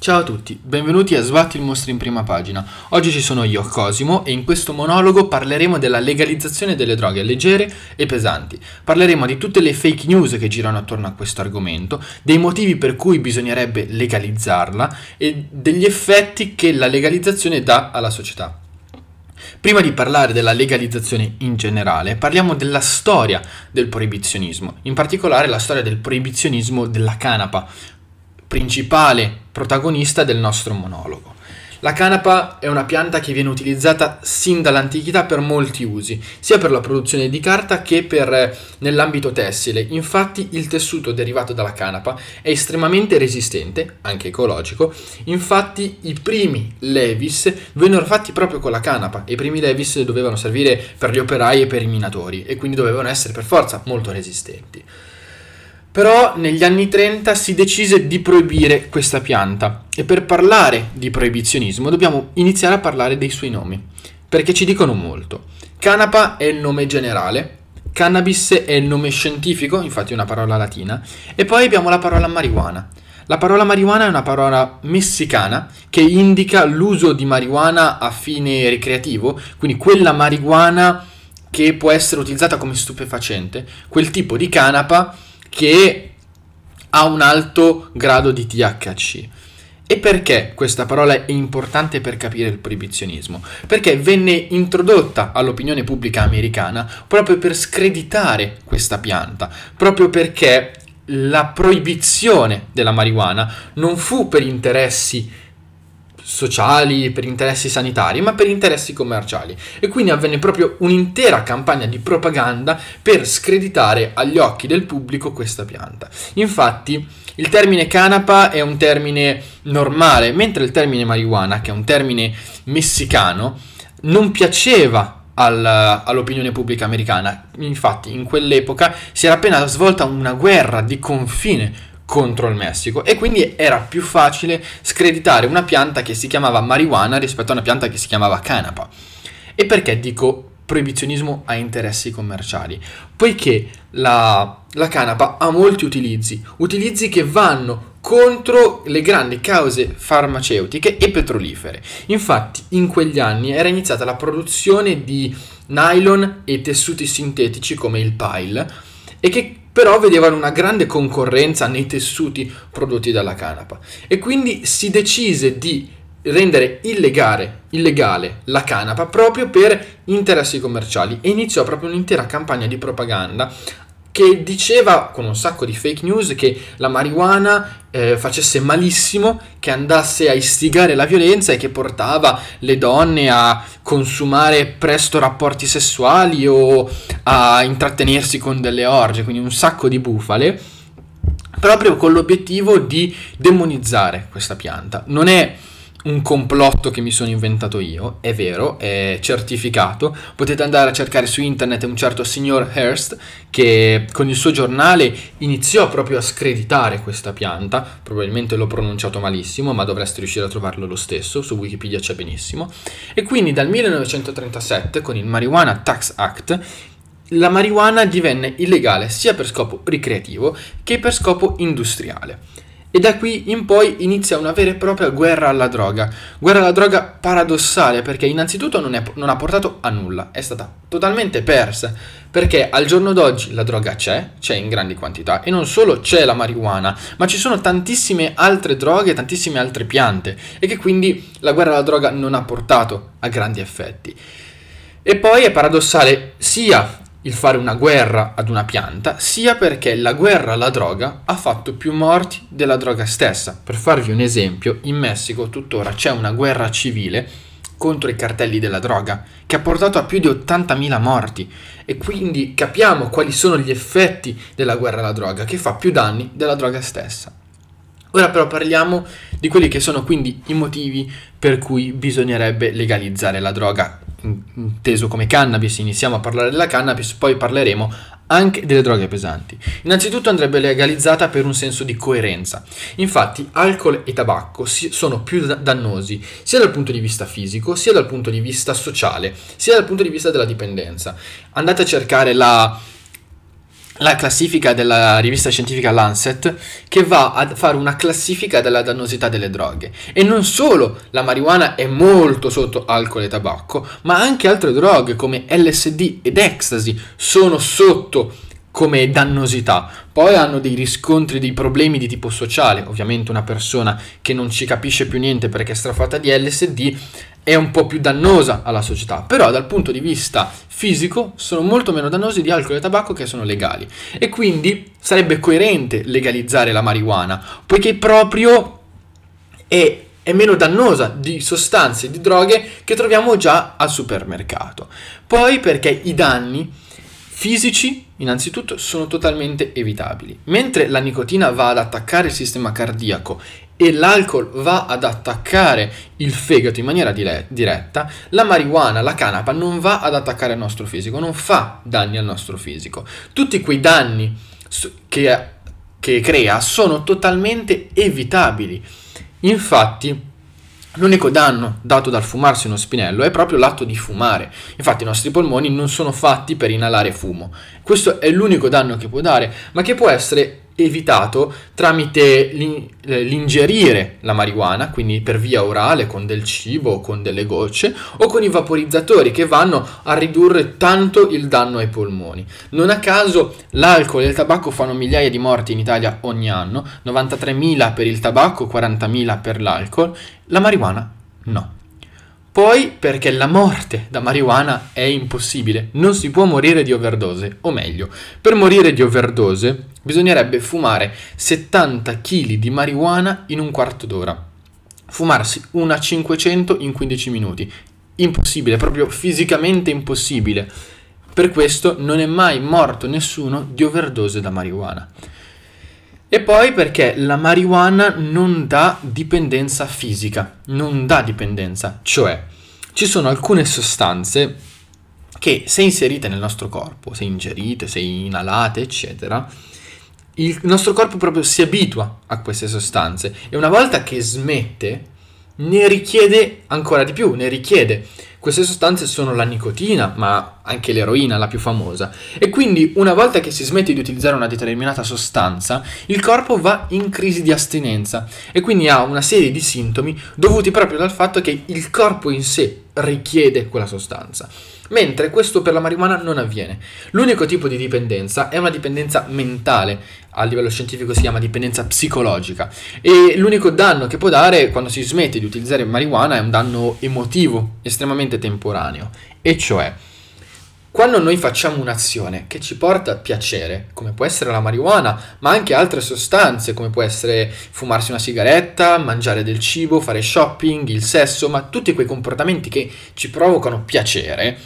Ciao a tutti, benvenuti a Sbatti il mostro in prima pagina. Oggi ci sono io, Cosimo, e in questo monologo parleremo della legalizzazione delle droghe leggere e pesanti. Parleremo di tutte le fake news che girano attorno a questo argomento, dei motivi per cui bisognerebbe legalizzarla e degli effetti che la legalizzazione dà alla società. Prima di parlare della legalizzazione in generale, parliamo della storia del proibizionismo, in particolare la storia del proibizionismo della canapa, principale protagonista del nostro monologo. La canapa è una pianta che viene utilizzata sin dall'antichità per molti usi, sia per la produzione di carta che per eh, nell'ambito tessile. Infatti il tessuto derivato dalla canapa è estremamente resistente, anche ecologico. Infatti i primi levis vennero fatti proprio con la canapa i primi levis dovevano servire per gli operai e per i minatori e quindi dovevano essere per forza molto resistenti. Però negli anni 30 si decise di proibire questa pianta e per parlare di proibizionismo dobbiamo iniziare a parlare dei suoi nomi, perché ci dicono molto. Canapa è il nome generale, cannabis è il nome scientifico, infatti è una parola latina, e poi abbiamo la parola marijuana. La parola marijuana è una parola messicana che indica l'uso di marijuana a fine ricreativo, quindi quella marijuana che può essere utilizzata come stupefacente, quel tipo di canapa che ha un alto grado di THC. E perché questa parola è importante per capire il proibizionismo? Perché venne introdotta all'opinione pubblica americana proprio per screditare questa pianta, proprio perché la proibizione della marijuana non fu per interessi sociali, per interessi sanitari, ma per interessi commerciali. E quindi avvenne proprio un'intera campagna di propaganda per screditare agli occhi del pubblico questa pianta. Infatti, il termine canapa è un termine normale, mentre il termine marijuana, che è un termine messicano, non piaceva al, all'opinione pubblica americana. Infatti, in quell'epoca si era appena svolta una guerra di confine contro il Messico e quindi era più facile screditare una pianta che si chiamava marijuana rispetto a una pianta che si chiamava canapa. E perché dico proibizionismo a interessi commerciali? Poiché la, la canapa ha molti utilizzi, utilizzi che vanno contro le grandi cause farmaceutiche e petrolifere. Infatti in quegli anni era iniziata la produzione di nylon e tessuti sintetici come il pile e che però vedevano una grande concorrenza nei tessuti prodotti dalla canapa. E quindi si decise di rendere illegale, illegale, la canapa proprio per interessi commerciali. E iniziò proprio un'intera campagna di propaganda che diceva con un sacco di fake news che la marijuana eh, facesse malissimo, che andasse a istigare la violenza e che portava le donne a consumare presto rapporti sessuali o a intrattenersi con delle orge, quindi un sacco di bufale, proprio con l'obiettivo di demonizzare questa pianta. Non è un complotto che mi sono inventato io, è vero, è certificato. Potete andare a cercare su internet un certo signor Hearst che con il suo giornale iniziò proprio a screditare questa pianta. Probabilmente l'ho pronunciato malissimo, ma dovreste riuscire a trovarlo lo stesso, su Wikipedia c'è benissimo. E quindi dal 1937 con il Marijuana Tax Act la marijuana divenne illegale sia per scopo ricreativo che per scopo industriale. E da qui in poi inizia una vera e propria guerra alla droga. Guerra alla droga paradossale perché innanzitutto non, è, non, ha portato a nulla, è stata totalmente persa. Perché al giorno d'oggi la droga c'è, c'è in grandi quantità e non solo c'è la marijuana, ma ci sono tantissime altre droghe, tantissime altre piante e che quindi la guerra alla droga non ha portato a grandi effetti. E poi è paradossale sia il fare una guerra ad una pianta, sia perché la guerra alla droga ha fatto più morti della droga stessa. Per farvi un esempio, in Messico tuttora c'è una guerra civile contro i cartelli della droga che ha portato a più di 80.000 morti e quindi capiamo quali sono gli effetti della guerra alla droga che fa più danni della droga stessa. Ora però parliamo di quelli che sono quindi i motivi per cui bisognerebbe legalizzare la droga inteso come cannabis, iniziamo a parlare della cannabis, poi parleremo anche delle droghe pesanti. Innanzitutto andrebbe legalizzata per un senso di coerenza. Infatti, alcol e tabacco sono più dannosi sia dal punto di vista fisico, sia dal punto di vista sociale, sia dal punto di vista della dipendenza. Andate a cercare la la classifica della rivista scientifica Lancet che va a fare una classifica della dannosità delle droghe. E non solo la marijuana è molto sotto alcol e tabacco ma anche altre droghe come LSD ed ecstasy sono sotto come dannosità. Poi hanno dei riscontri dei problemi di tipo sociale. Ovviamente una persona che non ci capisce più niente perché è strafatta di LSD è un po' più dannosa alla società, però dal punto di vista fisico sono molto meno dannosi di alcol e tabacco che sono legali e quindi sarebbe coerente legalizzare la marijuana, poiché proprio è, è meno dannosa di sostanze, di droghe che troviamo già al supermercato. Poi perché i danni fisici innanzitutto sono totalmente evitabili. Mentre la nicotina va ad attaccare il sistema cardiaco e l'alcol va ad attaccare il fegato in maniera dire- diretta, la marijuana, la canapa non va ad attaccare il nostro fisico, non fa danni al nostro fisico. Tutti quei danni che, che crea sono totalmente evitabili. Infatti, L'unico danno dato dal fumarsi uno spinello è proprio l'atto di fumare. Infatti i nostri polmoni non sono fatti per inalare fumo. Questo è l'unico danno che può dare, ma che può essere evitato tramite eh, l'ingerire la marijuana, quindi per via orale con del cibo o con delle gocce, o con i vaporizzatori che vanno a ridurre tanto il danno ai polmoni. Non a caso l'alcol e il tabacco fanno migliaia di morti in Italia ogni anno, 93.000 per il tabacco, 40.000 per l'alcol, la marijuana no. Poi perché la morte da marijuana è impossibile, non si può morire di overdose, o meglio, per morire di overdose bisognerebbe fumare 70 kg di marijuana in un quarto d'ora. Fumarsi una 500 in 15 minuti. Impossibile, proprio fisicamente impossibile. Per questo non è mai morto nessuno di overdose da marijuana. E poi perché la marijuana non dà dipendenza fisica, non dà dipendenza, cioè ci sono alcune sostanze che se inserite nel nostro corpo, se ingerite, se inalate, eccetera, il nostro corpo proprio si abitua a queste sostanze e una volta che smette ne richiede ancora di più, ne richiede. Queste sostanze sono la nicotina, ma anche l'eroina, la più famosa. E quindi una volta che si smette di utilizzare una determinata sostanza, il corpo va in crisi di astinenza e quindi ha una serie di sintomi dovuti proprio dal fatto che il corpo in sé richiede quella sostanza mentre questo per la marijuana non avviene. L'unico tipo di dipendenza è una dipendenza mentale, a livello scientifico si chiama dipendenza psicologica. E l'unico danno che può dare quando si smette di utilizzare marijuana è un danno emotivo, estremamente temporaneo, e cioè quando noi facciamo un'azione che ci porta piacere, come può essere la marijuana, ma anche altre sostanze, come può essere fumarsi una sigaretta, mangiare del cibo, fare shopping, il sesso, ma tutti quei comportamenti che ci provocano piacere,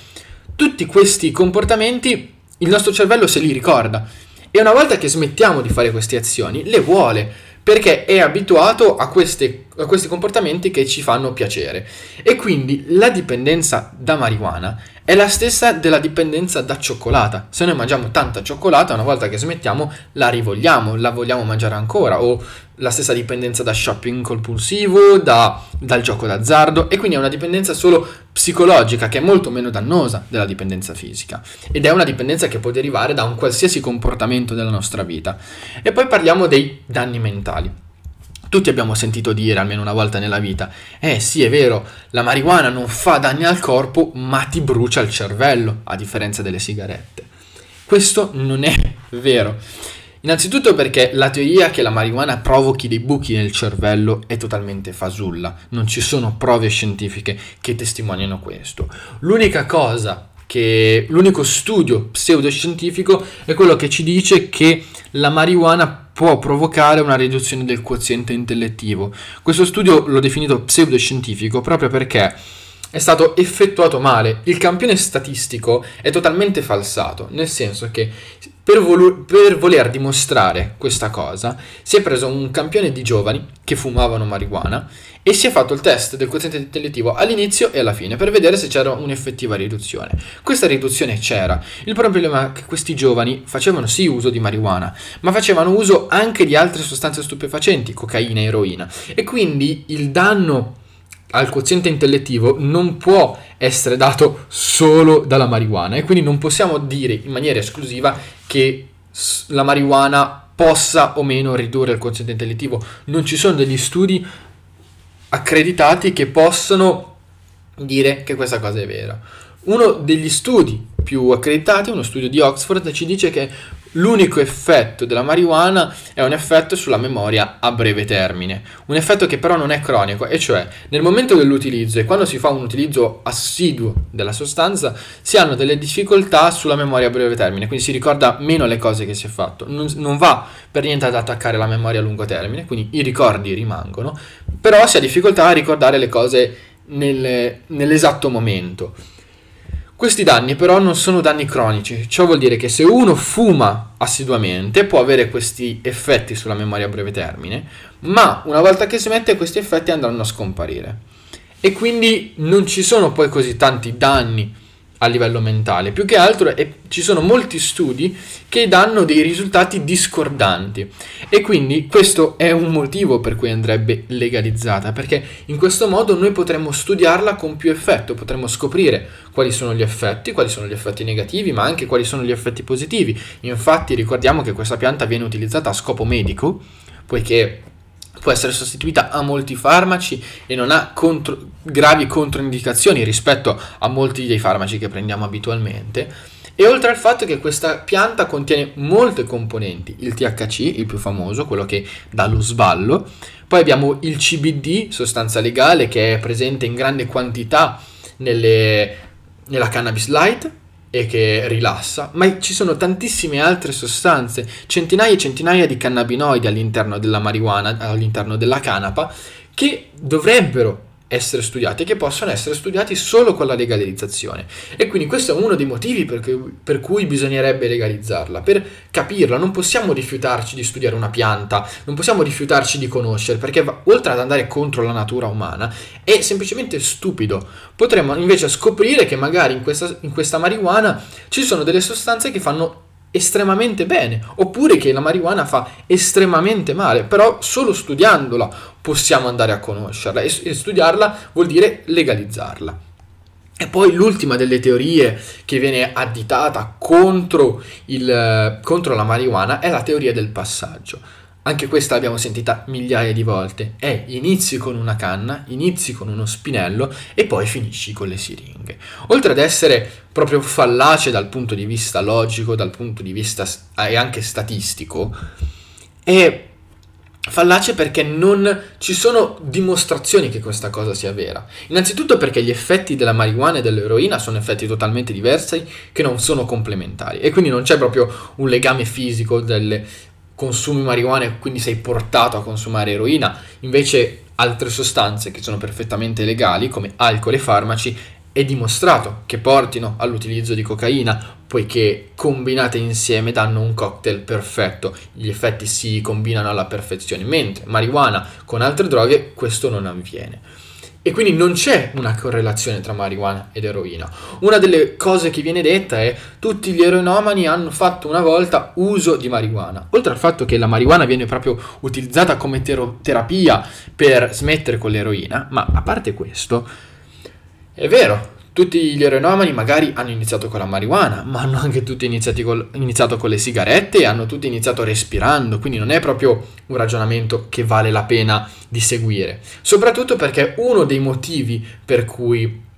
tutti questi comportamenti il nostro cervello se li ricorda e una volta che smettiamo di fare queste azioni le vuole perché è abituato a, queste, a questi comportamenti che ci fanno piacere. E quindi la dipendenza da marijuana è la stessa della dipendenza da cioccolata. Se noi mangiamo tanta cioccolata, una volta che smettiamo, la rivogliamo, la vogliamo mangiare ancora. O la stessa dipendenza da shopping compulsivo, da, dal gioco d'azzardo. E quindi è una dipendenza solo psicologica, che è molto meno dannosa della dipendenza fisica. Ed è una dipendenza che può derivare da un qualsiasi comportamento della nostra vita. E poi parliamo dei danni mentali. Tutti abbiamo sentito dire almeno una volta nella vita, eh sì è vero, la marijuana non fa danni al corpo ma ti brucia il cervello, a differenza delle sigarette. Questo non è vero. Innanzitutto perché la teoria che la marijuana provochi dei buchi nel cervello è totalmente fasulla, non ci sono prove scientifiche che testimoniano questo. L'unica cosa che l'unico studio pseudoscientifico è quello che ci dice che la marijuana può provocare una riduzione del quoziente intellettivo. Questo studio l'ho definito pseudoscientifico proprio perché è stato effettuato male. Il campione statistico è totalmente falsato, nel senso che per, volu- per, voler dimostrare questa cosa si è preso un campione di giovani che fumavano marijuana e si è fatto il test del quoziente intellettivo all'inizio e alla fine per vedere se c'era un'effettiva riduzione. Questa riduzione c'era. Il problema è che questi giovani facevano sì uso di marijuana, ma facevano uso anche di altre sostanze stupefacenti, cocaina e eroina, e quindi il danno al quoziente intellettivo non può essere dato solo dalla marijuana e quindi non possiamo dire in maniera esclusiva che la marijuana possa o meno ridurre il quoziente intellettivo. Non ci sono degli studi accreditati che possano dire che questa cosa è vera. Uno degli studi più accreditati, uno studio di Oxford, ci dice che L'unico effetto della marijuana è un effetto sulla memoria a breve termine, un effetto che però non è cronico, e cioè nel momento dell'utilizzo e quando si fa un utilizzo assiduo della sostanza si hanno delle difficoltà sulla memoria a breve termine, quindi si ricorda meno le cose che si è fatto, non, non va per niente ad attaccare la memoria a lungo termine, quindi i ricordi rimangono, però si ha difficoltà a ricordare le cose nel, nell'esatto momento. Questi danni però non sono danni cronici, ciò vuol dire che se uno fuma assiduamente può avere questi effetti sulla memoria a breve termine, ma una volta che si mette questi effetti andranno a scomparire. E quindi non ci sono poi così tanti danni a livello mentale. Più che altro e ci sono molti studi che danno dei risultati discordanti e quindi questo è un motivo per cui andrebbe legalizzata, perché in questo modo noi potremmo studiarla con più effetto, potremmo scoprire quali sono gli effetti, quali sono gli effetti negativi, ma anche quali sono gli effetti positivi. Infatti ricordiamo che questa pianta viene utilizzata a scopo medico, poiché può essere sostituita a molti farmaci e non ha contro, gravi controindicazioni rispetto a molti dei farmaci che prendiamo abitualmente. E oltre al fatto che questa pianta contiene molte componenti, il THC, il più famoso, quello che dà lo sballo, poi abbiamo il CBD, sostanza legale, che è presente in grande quantità nelle, nella cannabis light, e che rilassa, ma ci sono tantissime altre sostanze, centinaia e centinaia di cannabinoidi all'interno della marijuana, all'interno della canapa, che dovrebbero essere studiati e che possono essere studiati solo con la legalizzazione. E quindi questo è uno dei motivi per cui, per cui, bisognerebbe legalizzarla, per capirla. Non possiamo rifiutarci di studiare una pianta, non possiamo rifiutarci di conoscere, perché oltre ad andare contro la natura umana, è semplicemente stupido. Potremmo invece scoprire che magari in questa, in questa marijuana ci sono delle sostanze che fanno estremamente bene, oppure che la marijuana fa estremamente male, però solo studiandola possiamo andare a conoscerla e, e studiarla vuol dire legalizzarla. E poi l'ultima delle teorie che viene additata contro, il, contro la marijuana è la teoria del passaggio. Anche questa l'abbiamo sentita migliaia di volte. È inizi con una canna, inizi con uno spinello e poi finisci con le siringhe. Oltre ad essere proprio fallace dal punto di vista logico, dal punto di vista e anche statistico, è fallace perché non ci sono dimostrazioni che questa cosa sia vera. Innanzitutto perché gli effetti della marijuana e dell'eroina sono effetti totalmente diversi che non sono complementari e quindi non c'è proprio un legame fisico delle consumi marijuana e quindi sei portato a consumare eroina, invece altre sostanze che sono perfettamente legali come alcol e farmaci è dimostrato che portino all'utilizzo di cocaina, poiché combinate insieme danno un cocktail perfetto, gli effetti si combinano alla perfezione, mentre marijuana con altre droghe questo non avviene. E quindi non c'è una correlazione tra marijuana ed eroina. Una delle cose che viene detta è tutti gli eroinomani hanno fatto una volta uso di marijuana. Oltre al fatto che la marijuana viene proprio utilizzata come ter- terapia per smettere con l'eroina, ma a parte questo, è vero, tutti gli eroinomani magari hanno iniziato con la marijuana, ma hanno anche tutti col, iniziato con le sigarette e hanno tutti iniziato respirando, quindi non è proprio un ragionamento che vale la pena di seguire. Soprattutto perché uno dei motivi per cui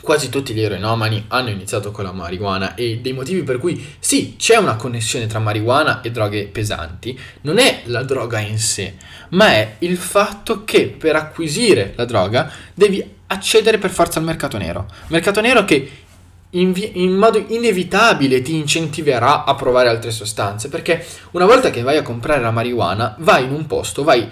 quasi tutti gli eroinomani hanno iniziato con la marijuana e dei motivi per cui sì, c'è una connessione tra marijuana e droghe pesanti, non è la droga in sé, ma è il fatto che per acquisire la droga devi accedere per forza al mercato nero. Mercato nero che in, vi- in, modo inevitabile ti incentiverà a provare altre sostanze, perché una volta che vai a comprare la marijuana, vai in un posto, vai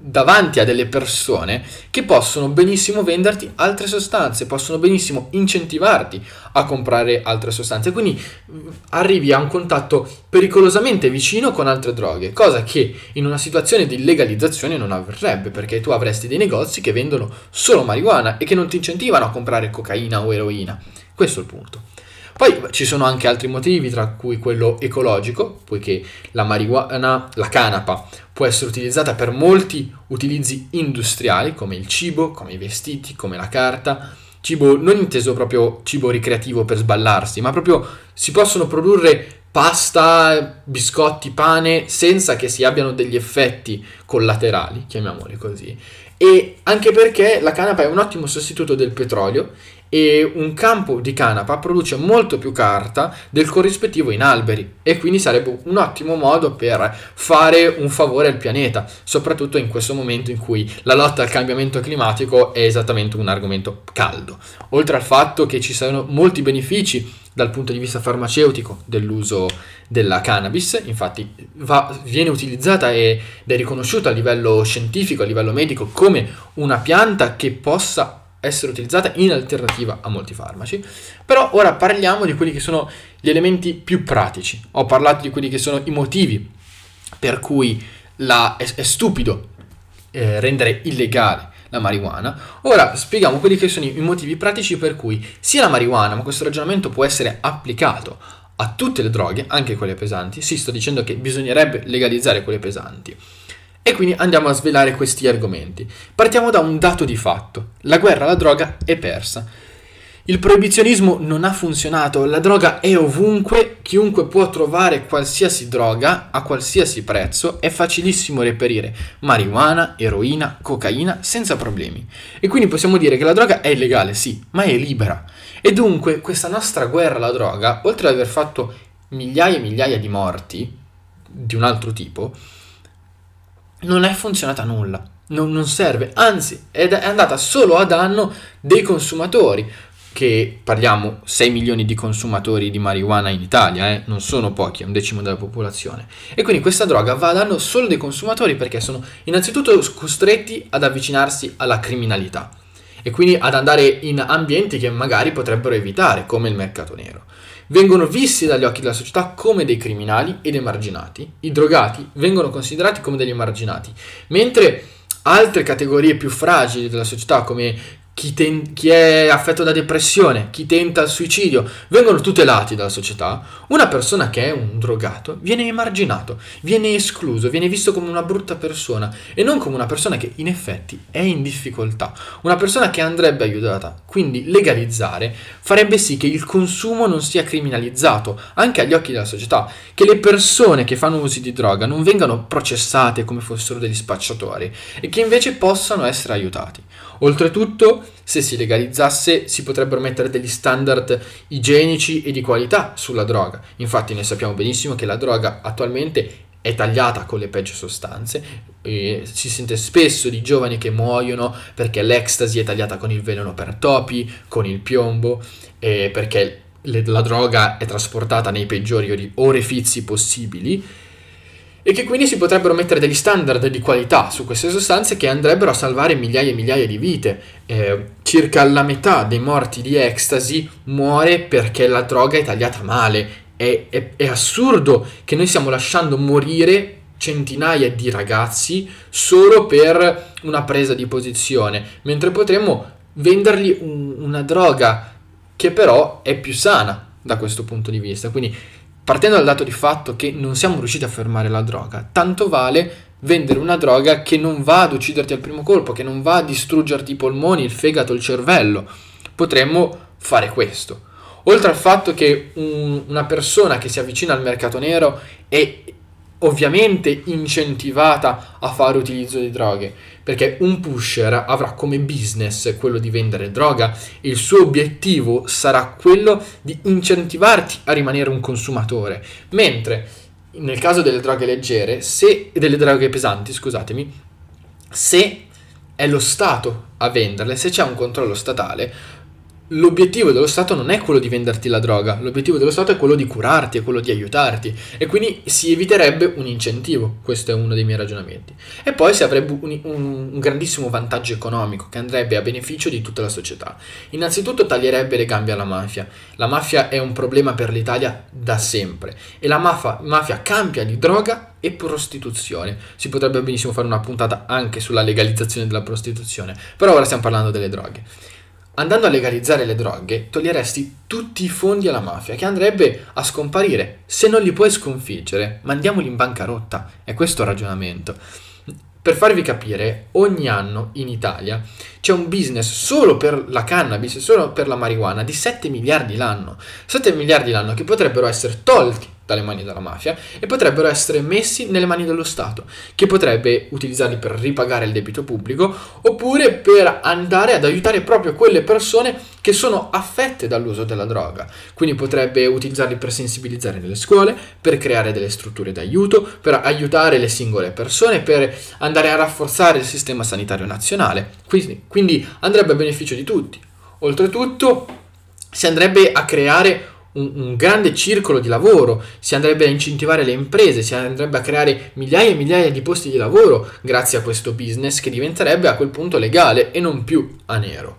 davanti a delle persone che possono benissimo venderti altre sostanze, possono benissimo incentivarti a comprare altre sostanze, quindi mm, arrivi a un contatto pericolosamente vicino con altre droghe, cosa che in una situazione di legalizzazione non avverrebbe, perché tu avresti dei negozi che vendono solo marijuana e che non ti incentivano a comprare cocaina o eroina. Questo è il punto. Poi ci sono anche altri motivi, tra cui quello ecologico, poiché la marijuana, la canapa, può essere utilizzata per molti utilizzi industriali, come il cibo, come i vestiti, come la carta. Cibo non inteso proprio cibo ricreativo per sballarsi, ma proprio si possono produrre pasta, biscotti, pane, senza che si abbiano degli effetti collaterali, chiamiamoli così. E anche perché la canapa è un ottimo sostituto del petrolio e un campo di canapa produce molto più carta del corrispettivo in alberi e quindi sarebbe un ottimo modo per fare un favore al pianeta, soprattutto in questo momento in cui la lotta al cambiamento climatico è esattamente un argomento caldo. Oltre al fatto che ci sono molti benefici dal punto di vista farmaceutico dell'uso della cannabis, infatti va, viene utilizzata ed è riconosciuta a livello scientifico, a livello medico come una pianta che possa essere utilizzata in alternativa a molti farmaci. Però ora parliamo di quelli che sono gli elementi più pratici. Ho parlato di quelli che sono i motivi per cui la, è, è, stupido eh, rendere illegale la marijuana. Ora spieghiamo quelli che sono i motivi pratici per cui sia la marijuana, ma questo ragionamento può essere applicato a tutte le droghe, anche quelle pesanti. Sì, sto dicendo che bisognerebbe legalizzare quelle pesanti. E quindi andiamo a svelare questi argomenti. Partiamo da un dato di fatto. La guerra alla droga è persa. Il proibizionismo non ha funzionato, la droga è ovunque, chiunque può trovare qualsiasi droga a qualsiasi prezzo, è facilissimo reperire marijuana, eroina, cocaina senza problemi. E quindi possiamo dire che la droga è illegale, sì, ma è libera. E dunque questa nostra guerra alla droga, oltre ad aver fatto migliaia e migliaia di morti di un altro tipo, non è funzionata nulla, non, non serve, anzi è, andata solo a danno dei consumatori, che parliamo 6 milioni di consumatori di marijuana in Italia, eh? non sono pochi, è un decimo della popolazione. E quindi questa droga va a danno solo dei consumatori perché sono innanzitutto costretti ad avvicinarsi alla criminalità e quindi ad andare in ambienti che magari potrebbero evitare, come il mercato nero vengono visti dagli occhi della società come dei criminali ed emarginati. I drogati vengono considerati come degli emarginati, mentre altre categorie più fragili della società come chi, ten- chi, è affetto da depressione, chi tenta il suicidio, vengono tutelati dalla società, una persona che è un drogato viene emarginato, viene escluso, viene visto come una brutta persona e non come una persona che in effetti è in difficoltà, una persona che andrebbe aiutata. Quindi legalizzare farebbe sì che il consumo non sia criminalizzato anche agli occhi della società, che le persone che fanno uso di droga non vengano processate come fossero degli spacciatori e che invece possano essere aiutati. Oltretutto, se si legalizzasse, si potrebbero mettere degli standard igienici e di qualità sulla droga. Infatti, noi sappiamo benissimo che la droga attualmente è tagliata con le peggio sostanze. Si sente spesso di giovani che muoiono perché l'ecstasy è tagliata con il veleno per topi, con il piombo, perché la droga è trasportata nei peggiori orefizi possibili e che quindi si potrebbero mettere degli standard di qualità su queste sostanze che andrebbero a salvare migliaia e migliaia di vite. Eh, circa la metà dei morti di ecstasy muore perché la droga è tagliata male. È, è, è assurdo che noi stiamo lasciando morire centinaia di ragazzi solo per una presa di posizione, mentre potremmo vendergli un, una droga che però è più sana da questo punto di vista. Quindi partendo dal dato di fatto che non siamo riusciti a fermare la droga, tanto vale vendere una droga che non va ad ucciderti al primo colpo, che non va a distruggerti i polmoni, il fegato, il cervello. Potremmo fare questo. Oltre al fatto che un, una persona che si avvicina al mercato nero è ovviamente incentivata a fare utilizzo di droghe, perché un pusher avrà come business quello di vendere droga. E il suo obiettivo sarà quello di incentivarti a rimanere un consumatore, mentre nel caso delle droghe leggere, se delle droghe pesanti, scusatemi, se è lo Stato a venderle, se c'è un controllo statale, l'obiettivo dello Stato non è quello di venderti la droga, l'obiettivo dello Stato è quello di curarti, è quello di aiutarti e quindi si eviterebbe un incentivo, questo è uno dei miei ragionamenti. E poi si avrebbe un, un, un grandissimo vantaggio economico che andrebbe a beneficio di tutta la società. Innanzitutto taglierebbe le gambe alla mafia, la mafia è un problema per l'Italia da sempre e la mafia, mafia cambia di droga e prostituzione. Si potrebbe benissimo fare una puntata anche sulla legalizzazione della prostituzione, però ora stiamo parlando delle droghe. Andando a legalizzare le droghe, toglieresti tutti i fondi alla mafia, che andrebbe a scomparire. Se non li puoi sconfiggere, mandiamoli in bancarotta. È questo il ragionamento. Per farvi capire, ogni anno in Italia c'è un business solo per la cannabis, solo per la marijuana, di 7 miliardi l'anno. 7 miliardi l'anno che potrebbero essere tolti dalle mani della mafia e potrebbero essere messi nelle mani dello Stato, che potrebbe utilizzarli per ripagare il debito pubblico oppure per andare ad aiutare proprio quelle persone che sono affette dall'uso della droga. Quindi potrebbe utilizzarli per sensibilizzare nelle scuole, per creare delle strutture d'aiuto, per aiutare le singole persone, per andare a rafforzare il sistema sanitario nazionale. Quindi, quindi andrebbe a beneficio di tutti. Oltretutto si andrebbe a creare un, un, grande circolo di lavoro, si andrebbe a incentivare le imprese, si andrebbe a creare migliaia e migliaia di posti di lavoro grazie a questo business che diventerebbe a quel punto legale e non più a nero.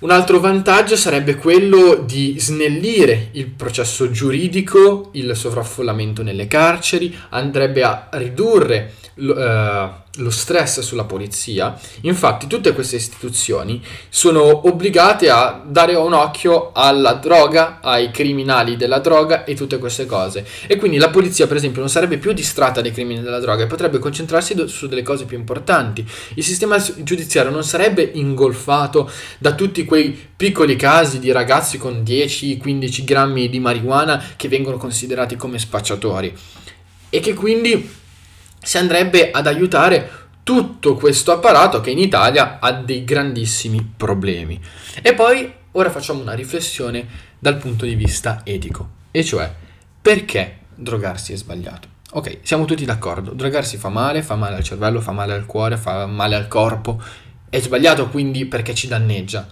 Un altro vantaggio sarebbe quello di snellire il processo giuridico, il sovraffollamento nelle carceri, andrebbe a ridurre uh, lo stress sulla polizia. Infatti tutte queste istituzioni sono obbligate a dare un occhio alla droga, ai criminali della droga e tutte queste cose. E quindi la polizia, per esempio, non sarebbe più distratta dai crimini della droga e potrebbe concentrarsi do- su delle cose più importanti. Il sistema giudiziario non sarebbe ingolfato da tutti quei piccoli casi di ragazzi con 10-15 grammi di marijuana che vengono considerati come spacciatori e che quindi si andrebbe ad aiutare tutto questo apparato che in Italia ha dei grandissimi problemi. E poi ora facciamo una riflessione dal punto di vista etico, e cioè perché drogarsi è sbagliato. Ok, siamo tutti d'accordo, drogarsi fa male, fa male al cervello, fa male al cuore, fa male al corpo, è sbagliato quindi perché ci danneggia.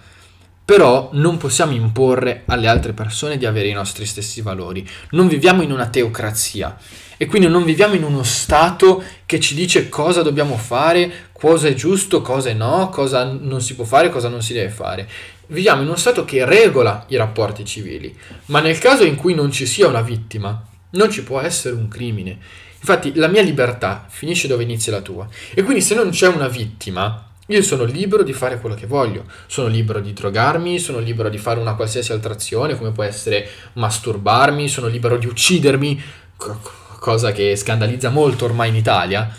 Però non possiamo imporre alle altre persone di avere i nostri stessi valori. Non viviamo in una teocrazia e quindi non viviamo in uno stato che ci dice cosa dobbiamo fare, cosa è giusto, cosa è no, cosa non si può fare, cosa non si deve fare. Viviamo in uno stato che regola i rapporti civili, ma nel caso in cui non ci sia una vittima, non ci può essere un crimine. Infatti la mia libertà finisce dove inizia la tua. E quindi se non c'è una vittima, io sono libero di fare quello che voglio, sono libero di drogarmi, sono libero di fare una qualsiasi altra azione, come può essere masturbarmi, sono libero di uccidermi, cosa che scandalizza molto ormai in Italia,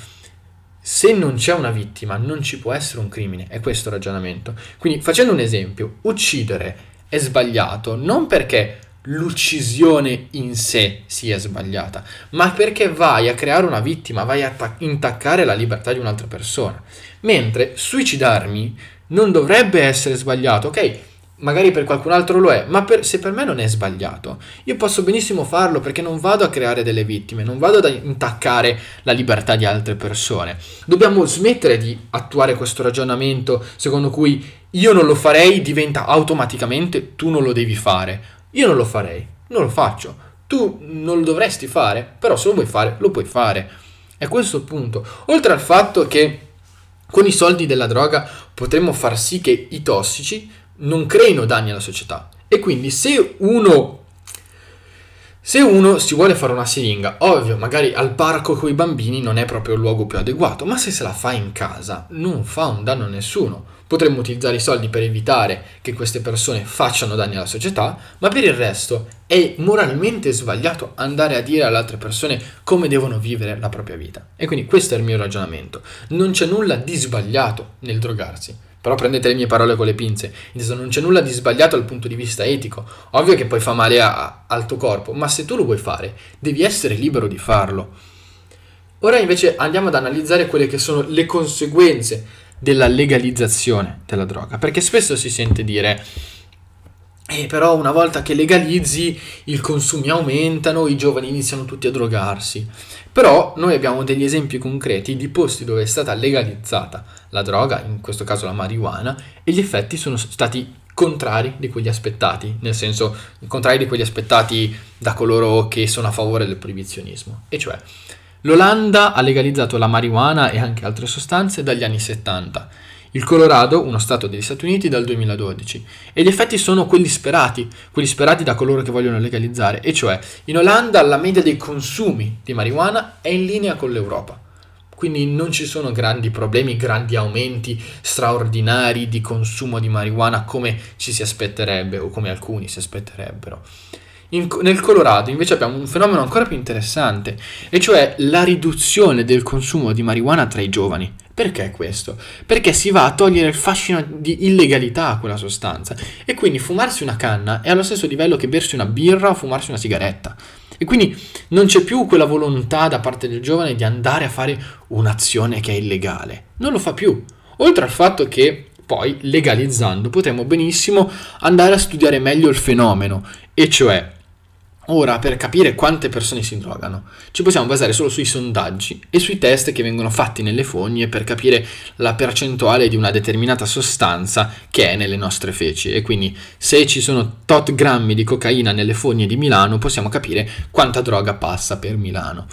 se non c'è una vittima non ci può essere un crimine, è questo il ragionamento. Quindi facendo un esempio, uccidere è sbagliato non perché l'uccisione in sé sia sbagliata, ma perché vai a creare una vittima, vai a ta- intaccare la libertà di un'altra persona. Mentre suicidarmi non dovrebbe essere sbagliato, ok? Magari per qualcun altro lo è, ma per, se per me non è sbagliato, io posso benissimo farlo perché non vado a creare delle vittime, non vado ad intaccare la libertà di altre persone. Dobbiamo smettere di attuare questo ragionamento secondo cui io non lo farei diventa automaticamente tu non lo devi fare. Io non lo farei, non lo faccio. Tu non lo dovresti fare, però se lo vuoi fare, lo puoi fare. È questo il punto. Oltre al fatto che con i soldi della droga potremmo far sì che i tossici non creino danni alla società. E quindi se uno se uno si vuole fare una siringa, ovvio, magari al parco con i bambini non è proprio il luogo più adeguato, ma se se la fa in casa non fa un danno a nessuno. Potremmo utilizzare i soldi per evitare che queste persone facciano danni alla società, ma per il resto è moralmente sbagliato andare a dire alle altre persone come devono vivere la propria vita. E quindi questo è il mio ragionamento. Non c'è nulla di sbagliato nel drogarsi. Però prendete le mie parole con le pinze. non c'è nulla di sbagliato dal punto di vista etico. Ovvio che poi fa male a, al tuo corpo, ma se tu lo vuoi fare, devi essere libero di farlo. Ora invece andiamo ad analizzare quelle che sono le conseguenze della legalizzazione della droga, perché spesso si sente dire eh, però una volta che legalizzi i consumi aumentano, i giovani iniziano tutti a drogarsi. Però noi abbiamo degli esempi concreti di posti dove è stata legalizzata la droga, in questo caso la marijuana, e gli effetti sono stati contrari di quelli aspettati, nel senso contrari di quelli aspettati da coloro che sono a favore del proibizionismo. E cioè, l'Olanda ha legalizzato la marijuana e anche altre sostanze dagli anni 70 il Colorado, uno stato degli Stati Uniti, dal 2012. E gli effetti sono quelli sperati, quelli sperati da coloro che vogliono legalizzare, e cioè in Olanda la media dei consumi di marijuana è in linea con l'Europa. Quindi non ci sono grandi problemi, grandi aumenti straordinari di consumo di marijuana come ci si aspetterebbe o come alcuni si aspetterebbero. In, nel Colorado invece abbiamo un fenomeno ancora più interessante, e cioè la riduzione del consumo di marijuana tra i giovani. Perché questo? Perché si va a togliere il fascino di illegalità a quella sostanza e quindi fumarsi una canna è allo stesso livello che bersi una birra o fumarsi una sigaretta. E quindi non c'è più quella volontà da parte del giovane di andare a fare un'azione che è illegale. Non lo fa più. Oltre al fatto che poi, legalizzando, potremmo benissimo andare a studiare meglio il fenomeno, e cioè Ora, per capire quante persone si drogano, ci possiamo basare solo sui sondaggi e sui test che vengono fatti nelle fogne per capire la percentuale di una determinata sostanza che è nelle nostre feci. E quindi, se ci sono tot grammi di cocaina nelle fogne di Milano, possiamo capire quanta droga passa per Milano.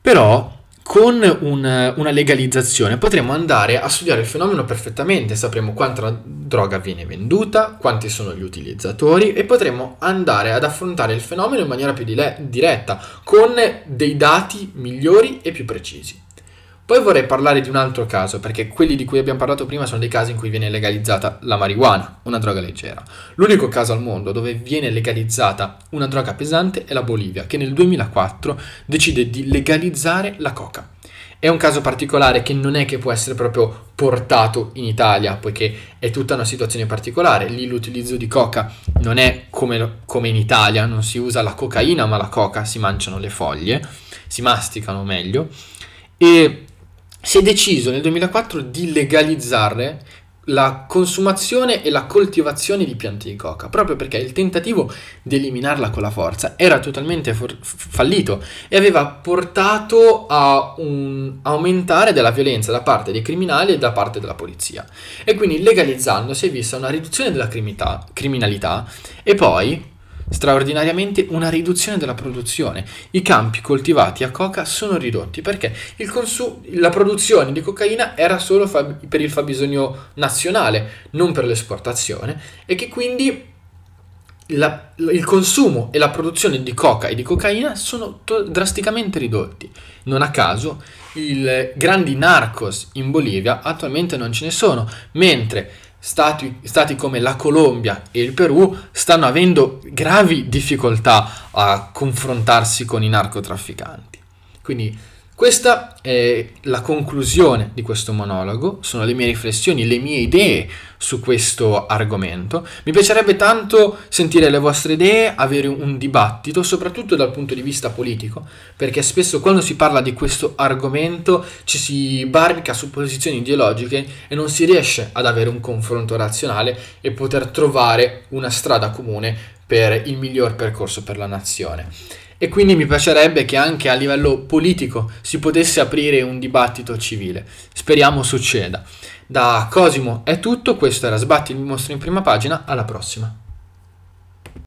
Però, con un, una legalizzazione potremo andare a studiare il fenomeno perfettamente, sapremo quanta droga viene venduta, quanti sono gli utilizzatori e potremo andare ad affrontare il fenomeno in maniera più dile- diretta, con dei dati migliori e più precisi. Poi vorrei parlare di un altro caso, perché quelli di cui abbiamo parlato prima sono dei casi in cui viene legalizzata la marijuana, una droga leggera. L'unico caso al mondo dove viene legalizzata una droga pesante è la Bolivia, che nel 2004 decide di legalizzare la coca. È un caso particolare che non è che può essere proprio portato in Italia, poiché è tutta una situazione particolare. Lì l'utilizzo di coca non è come, come in Italia, non si usa la cocaina ma la coca, si mangiano le foglie, si masticano meglio. E si è deciso nel 2004 di legalizzare la consumazione e la coltivazione di piante di coca, proprio perché il tentativo di eliminarla con la forza era totalmente for- fallito e aveva portato a un aumentare della violenza da parte dei criminali e da parte della polizia. E quindi legalizzando si è vista una riduzione della criminalità e poi straordinariamente una riduzione della produzione. I campi coltivati a coca sono ridotti perché consum- la produzione di cocaina era solo fa- per il fabbisogno nazionale, non per l'esportazione, e che quindi la, il consumo e la produzione di coca e di cocaina sono to- drasticamente ridotti. Non a caso, i grandi narcos in Bolivia attualmente non ce ne sono, mentre Stati, stati, come la Colombia e il Perù stanno avendo gravi difficoltà a confrontarsi con i narcotrafficanti. Quindi questa è la conclusione di questo monologo, sono le mie riflessioni, le mie idee su questo argomento. Mi piacerebbe tanto sentire le vostre idee, avere un dibattito, soprattutto dal punto di vista politico, perché spesso quando si parla di questo argomento ci si barrica su posizioni ideologiche e non si riesce ad avere un confronto razionale e poter trovare una strada comune per il miglior percorso per la nazione e quindi mi piacerebbe che anche a livello politico si potesse aprire un dibattito civile. Speriamo succeda. Da Cosimo è tutto, questo era Sbatti il mostro in prima pagina, alla prossima.